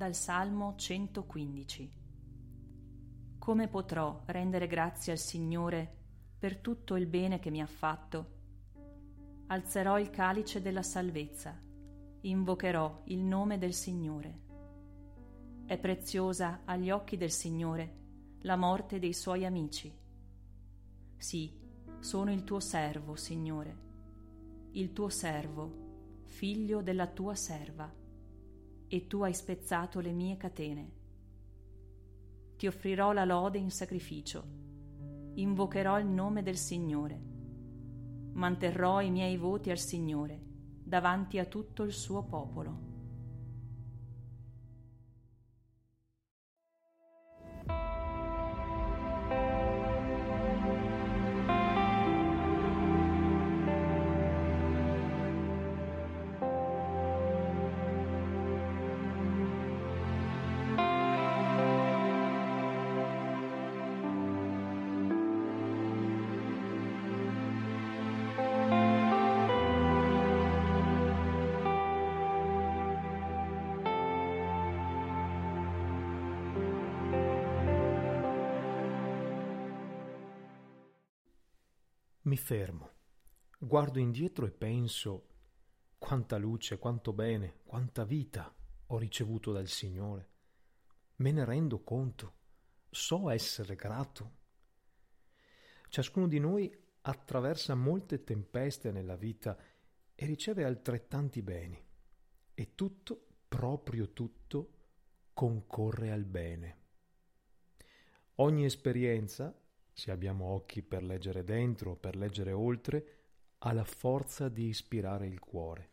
Dal Salmo 115 Come potrò rendere grazie al Signore per tutto il bene che mi ha fatto? Alzerò il calice della salvezza, invocherò il nome del Signore. È preziosa agli occhi del Signore la morte dei suoi amici. Sì, sono il tuo servo, Signore, il tuo servo, figlio della tua serva, e tu hai spezzato le mie catene. Ti offrirò la lode in sacrificio, invocherò il nome del Signore, manterrò i miei voti al Signore davanti a tutto il suo popolo. Mi fermo, guardo indietro e penso quanta luce, quanto bene, quanta vita ho ricevuto dal Signore. Me ne rendo conto, so essere grato. Ciascuno di noi attraversa molte tempeste nella vita e riceve altrettanti beni e tutto, proprio tutto, concorre al bene. Ogni esperienza se abbiamo occhi per leggere dentro, per leggere oltre, ha la forza di ispirare il cuore.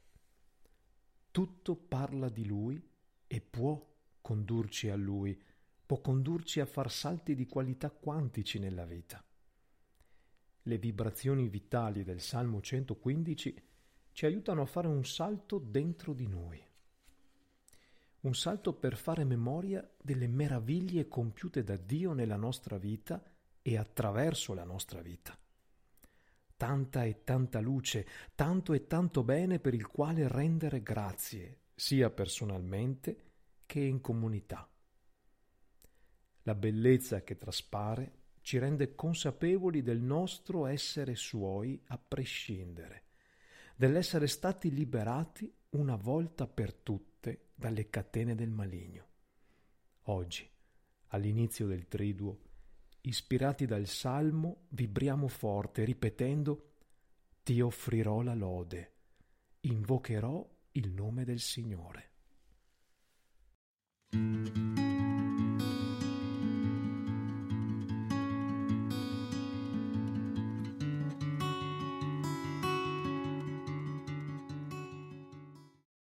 Tutto parla di Lui e può condurci a Lui, può condurci a far salti di qualità quantici nella vita. Le vibrazioni vitali del Salmo 115 ci aiutano a fare un salto dentro di noi. Un salto per fare memoria delle meraviglie compiute da Dio nella nostra vita e attraverso la nostra vita. Tanta e tanta luce, tanto e tanto bene per il quale rendere grazie, sia personalmente che in comunità. La bellezza che traspare ci rende consapevoli del nostro essere suoi a prescindere, dell'essere stati liberati una volta per tutte dalle catene del maligno. Oggi, all'inizio del triduo, ispirati dal Salmo, vibriamo forte ripetendo Ti offrirò la lode, invocherò il nome del Signore.